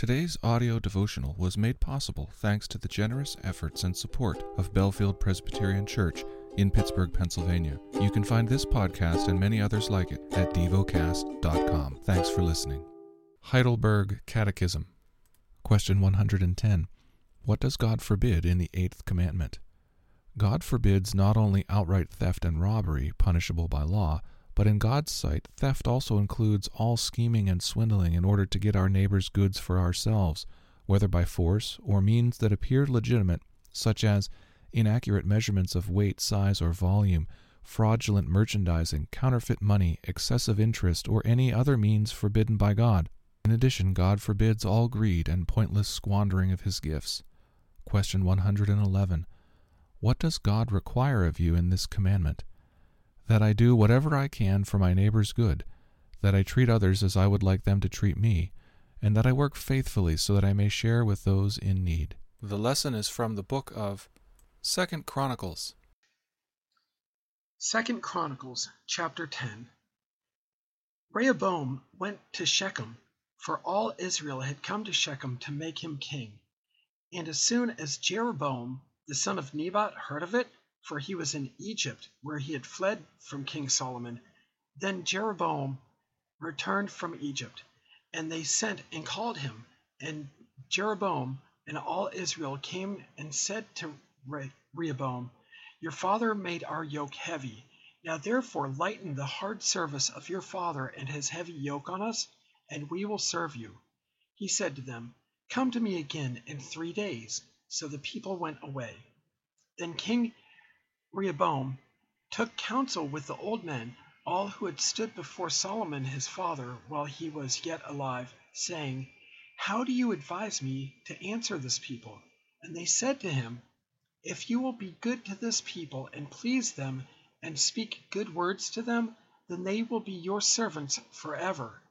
Today's audio devotional was made possible thanks to the generous efforts and support of Bellefield Presbyterian Church in Pittsburgh, Pennsylvania. You can find this podcast and many others like it at devocast.com. Thanks for listening. Heidelberg Catechism. Question 110. What does God forbid in the eighth commandment? God forbids not only outright theft and robbery, punishable by law, but in God's sight, theft also includes all scheming and swindling in order to get our neighbor's goods for ourselves, whether by force or means that appear legitimate, such as inaccurate measurements of weight, size, or volume, fraudulent merchandising, counterfeit money, excessive interest, or any other means forbidden by God. In addition, God forbids all greed and pointless squandering of his gifts. Question 111. What does God require of you in this commandment? That I do whatever I can for my neighbor's good, that I treat others as I would like them to treat me, and that I work faithfully so that I may share with those in need. The lesson is from the book of Second Chronicles. Second Chronicles chapter 10 Rehoboam went to Shechem, for all Israel had come to Shechem to make him king. And as soon as Jeroboam the son of Nebat heard of it, for he was in Egypt, where he had fled from King Solomon. Then Jeroboam returned from Egypt, and they sent and called him. And Jeroboam and all Israel came and said to Rehoboam, Your father made our yoke heavy. Now therefore lighten the hard service of your father and his heavy yoke on us, and we will serve you. He said to them, Come to me again in three days. So the people went away. Then King Rehoboam took counsel with the old men, all who had stood before Solomon his father while he was yet alive, saying, How do you advise me to answer this people? And they said to him, If you will be good to this people and please them, and speak good words to them, then they will be your servants forever.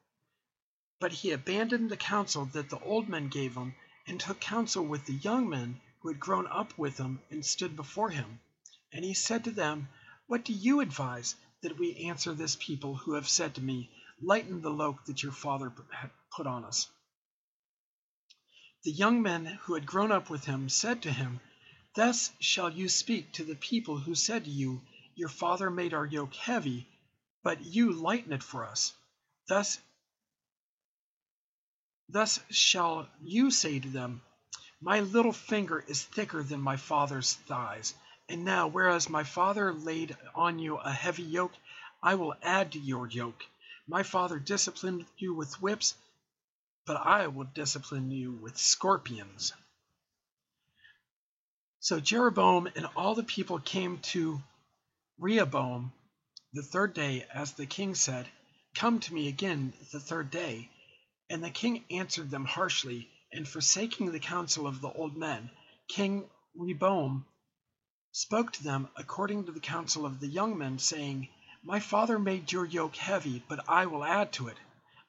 But he abandoned the counsel that the old men gave him, and took counsel with the young men who had grown up with him and stood before him. And he said to them, What do you advise that we answer this people who have said to me, Lighten the yoke that your father had put on us? The young men who had grown up with him said to him, Thus shall you speak to the people who said to you, Your father made our yoke heavy, but you lighten it for us. Thus, thus shall you say to them, My little finger is thicker than my father's thighs and now, whereas my father laid on you a heavy yoke, I will add to your yoke. My father disciplined you with whips, but I will discipline you with scorpions. So Jeroboam and all the people came to Rehoboam the third day, as the king said, Come to me again the third day. And the king answered them harshly, and forsaking the counsel of the old men, King Rehoboam spoke to them according to the counsel of the young men, saying, My father made your yoke heavy, but I will add to it.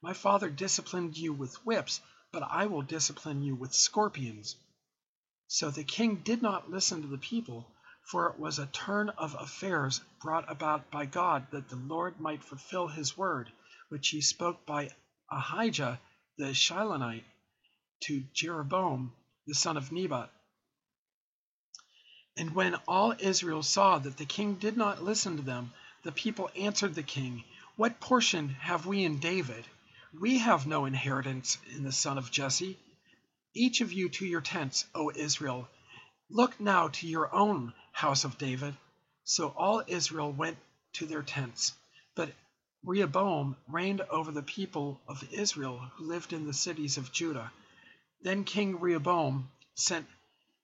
My father disciplined you with whips, but I will discipline you with scorpions. So the king did not listen to the people, for it was a turn of affairs brought about by God that the Lord might fulfill his word, which he spoke by Ahijah the Shilonite to Jeroboam the son of Nebat. And when all Israel saw that the king did not listen to them, the people answered the king, What portion have we in David? We have no inheritance in the son of Jesse. Each of you to your tents, O Israel. Look now to your own house of David. So all Israel went to their tents. But Rehoboam reigned over the people of Israel who lived in the cities of Judah. Then King Rehoboam sent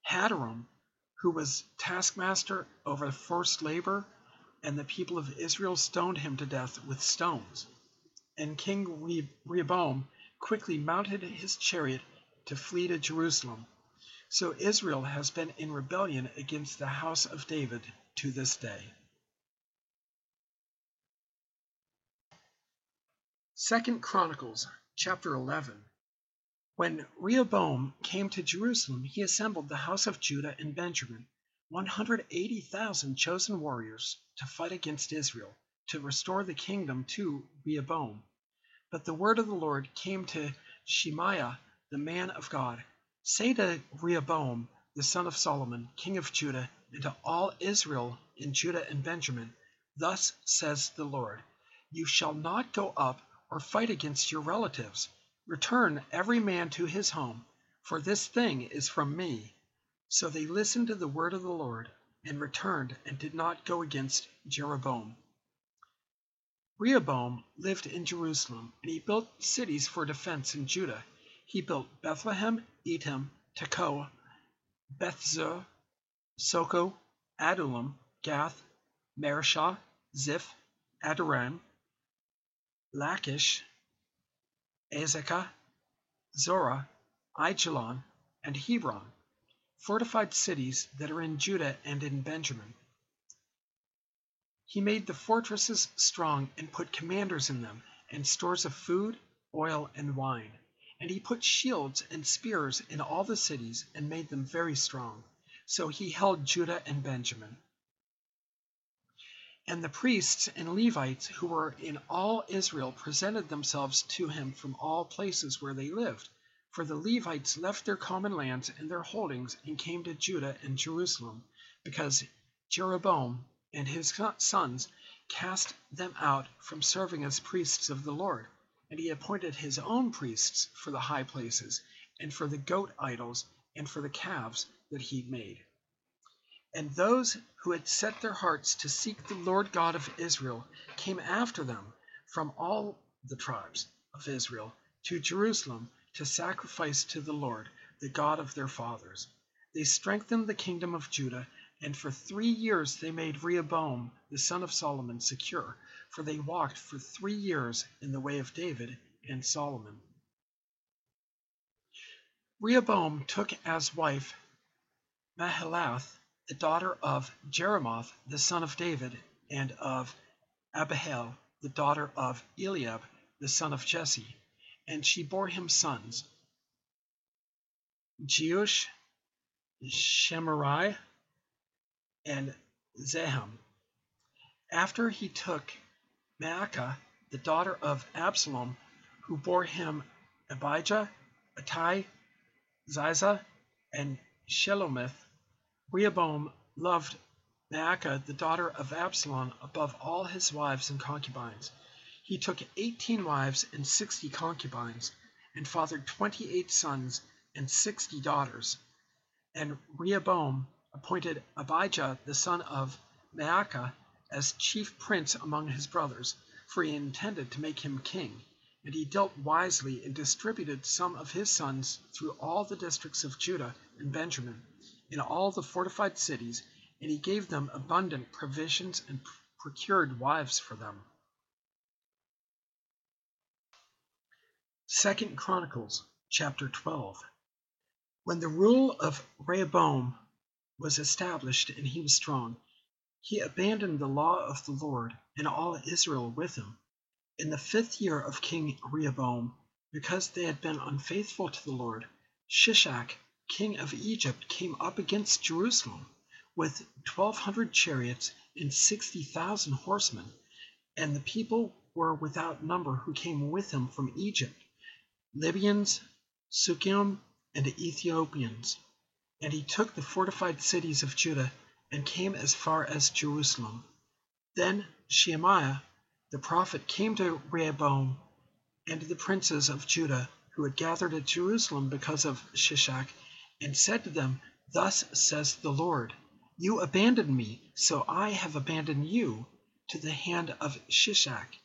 Hadoram who was taskmaster over forced labor, and the people of Israel stoned him to death with stones. And King Rehoboam quickly mounted his chariot to flee to Jerusalem. So Israel has been in rebellion against the house of David to this day. Second Chronicles chapter 11 when Rehoboam came to Jerusalem, he assembled the house of Judah and Benjamin, 180,000 chosen warriors, to fight against Israel, to restore the kingdom to Rehoboam. But the word of the Lord came to Shemaiah the man of God, Say to Rehoboam, the son of Solomon, king of Judah, and to all Israel in Judah and Benjamin, Thus says the Lord You shall not go up or fight against your relatives. Return every man to his home, for this thing is from me. So they listened to the word of the Lord, and returned and did not go against Jeroboam. Rehoboam lived in Jerusalem, and he built cities for defense in Judah. He built Bethlehem, Etam, Tekoa, Bethzur, Soko, Adullam, Gath, Mareshah, Ziph, Adoram, Lachish, Azekah, Zorah, Aijalon, and Hebron, fortified cities that are in Judah and in Benjamin. He made the fortresses strong and put commanders in them, and stores of food, oil, and wine. And he put shields and spears in all the cities and made them very strong. So he held Judah and Benjamin. And the priests and Levites who were in all Israel presented themselves to him from all places where they lived. For the Levites left their common lands and their holdings and came to Judah and Jerusalem, because Jeroboam and his sons cast them out from serving as priests of the Lord. And he appointed his own priests for the high places, and for the goat idols, and for the calves that he made. And those who had set their hearts to seek the Lord God of Israel came after them from all the tribes of Israel to Jerusalem to sacrifice to the Lord, the God of their fathers. They strengthened the kingdom of Judah, and for three years they made Rehoboam the son of Solomon secure, for they walked for three years in the way of David and Solomon. Rehoboam took as wife Mahalath, the daughter of Jerimoth, the son of David, and of Abihail, the daughter of Eliab, the son of Jesse, and she bore him sons Jeush, Shemariah, and Zaham. After he took Maacah, the daughter of Absalom, who bore him Abijah, Attai, Ziza, and Shelomith, Rehoboam loved Maacah, the daughter of Absalom, above all his wives and concubines. He took eighteen wives and sixty concubines, and fathered twenty eight sons and sixty daughters. And Rehoboam appointed Abijah the son of Maacah as chief prince among his brothers, for he intended to make him king. And he dealt wisely and distributed some of his sons through all the districts of Judah and Benjamin, in all the fortified cities, and he gave them abundant provisions and procured wives for them. Second Chronicles chapter 12. When the rule of Rehoboam was established and he was strong, he abandoned the law of the Lord and all Israel with him. In the fifth year of King Rehoboam, because they had been unfaithful to the Lord, Shishak, king of Egypt, came up against Jerusalem with twelve hundred chariots and sixty thousand horsemen, and the people were without number who came with him from Egypt. Libyans, Sukkiim, and Ethiopians. And he took the fortified cities of Judah and came as far as Jerusalem. Then Shemaiah the prophet came to Rehoboam and the princes of Judah who had gathered at Jerusalem because of Shishak, and said to them, Thus says the Lord, You abandoned me, so I have abandoned you to the hand of Shishak.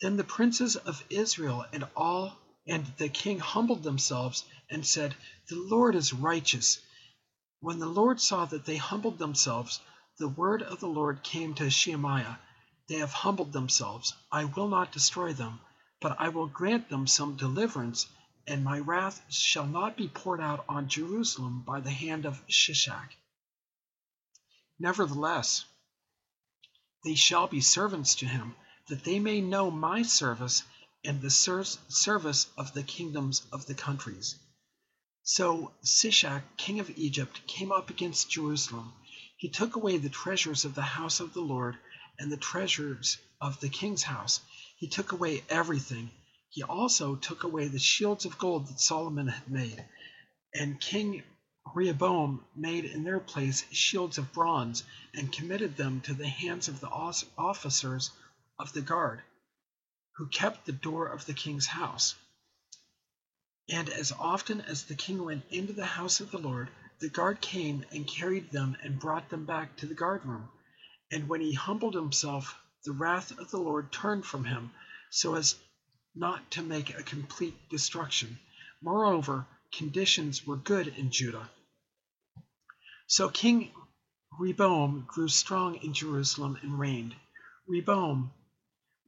Then the princes of Israel and all and the king humbled themselves and said, The Lord is righteous. When the Lord saw that they humbled themselves, the word of the Lord came to Shemaiah They have humbled themselves. I will not destroy them, but I will grant them some deliverance, and my wrath shall not be poured out on Jerusalem by the hand of Shishak. Nevertheless, they shall be servants to him, that they may know my service and the service of the kingdoms of the countries. So Shishak, king of Egypt, came up against Jerusalem. He took away the treasures of the house of the Lord and the treasures of the king's house. He took away everything, He also took away the shields of gold that Solomon had made, and King Rehoboam made in their place shields of bronze, and committed them to the hands of the officers of the guard, who kept the door of the king's house. And as often as the king went into the house of the Lord, the guard came and carried them and brought them back to the guardroom. And when he humbled himself, the wrath of the Lord turned from him, so as not to make a complete destruction. Moreover, conditions were good in Judah. So King Rehoboam grew strong in Jerusalem and reigned. Rehoboam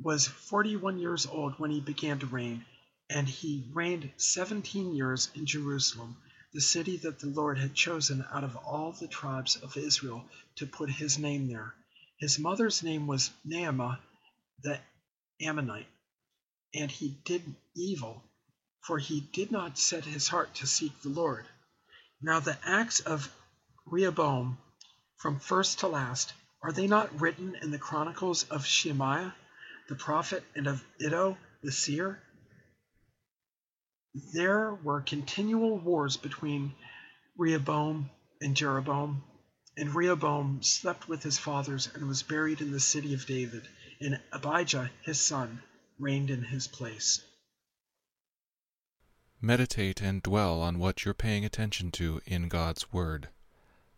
was 41 years old when he began to reign, and he reigned 17 years in Jerusalem, the city that the Lord had chosen out of all the tribes of Israel to put his name there. His mother's name was Naamah the Ammonite, and he did evil, for he did not set his heart to seek the Lord. Now the acts of Rehoboam, from first to last, are they not written in the chronicles of Shemaiah the prophet and of Iddo the seer? There were continual wars between Rehoboam and Jeroboam, and Rehoboam slept with his fathers and was buried in the city of David, and Abijah his son reigned in his place. Meditate and dwell on what you're paying attention to in God's Word.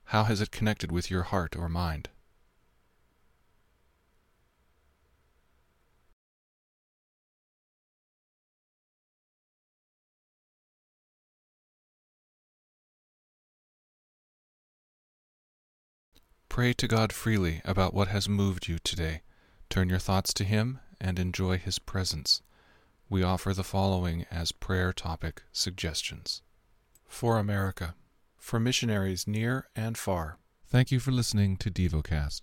How has it connected with your heart or mind? Pray to God freely about what has moved you today. Turn your thoughts to Him and enjoy His presence. We offer the following as prayer topic suggestions For America for missionaries near and far. Thank you for listening to DevoCast.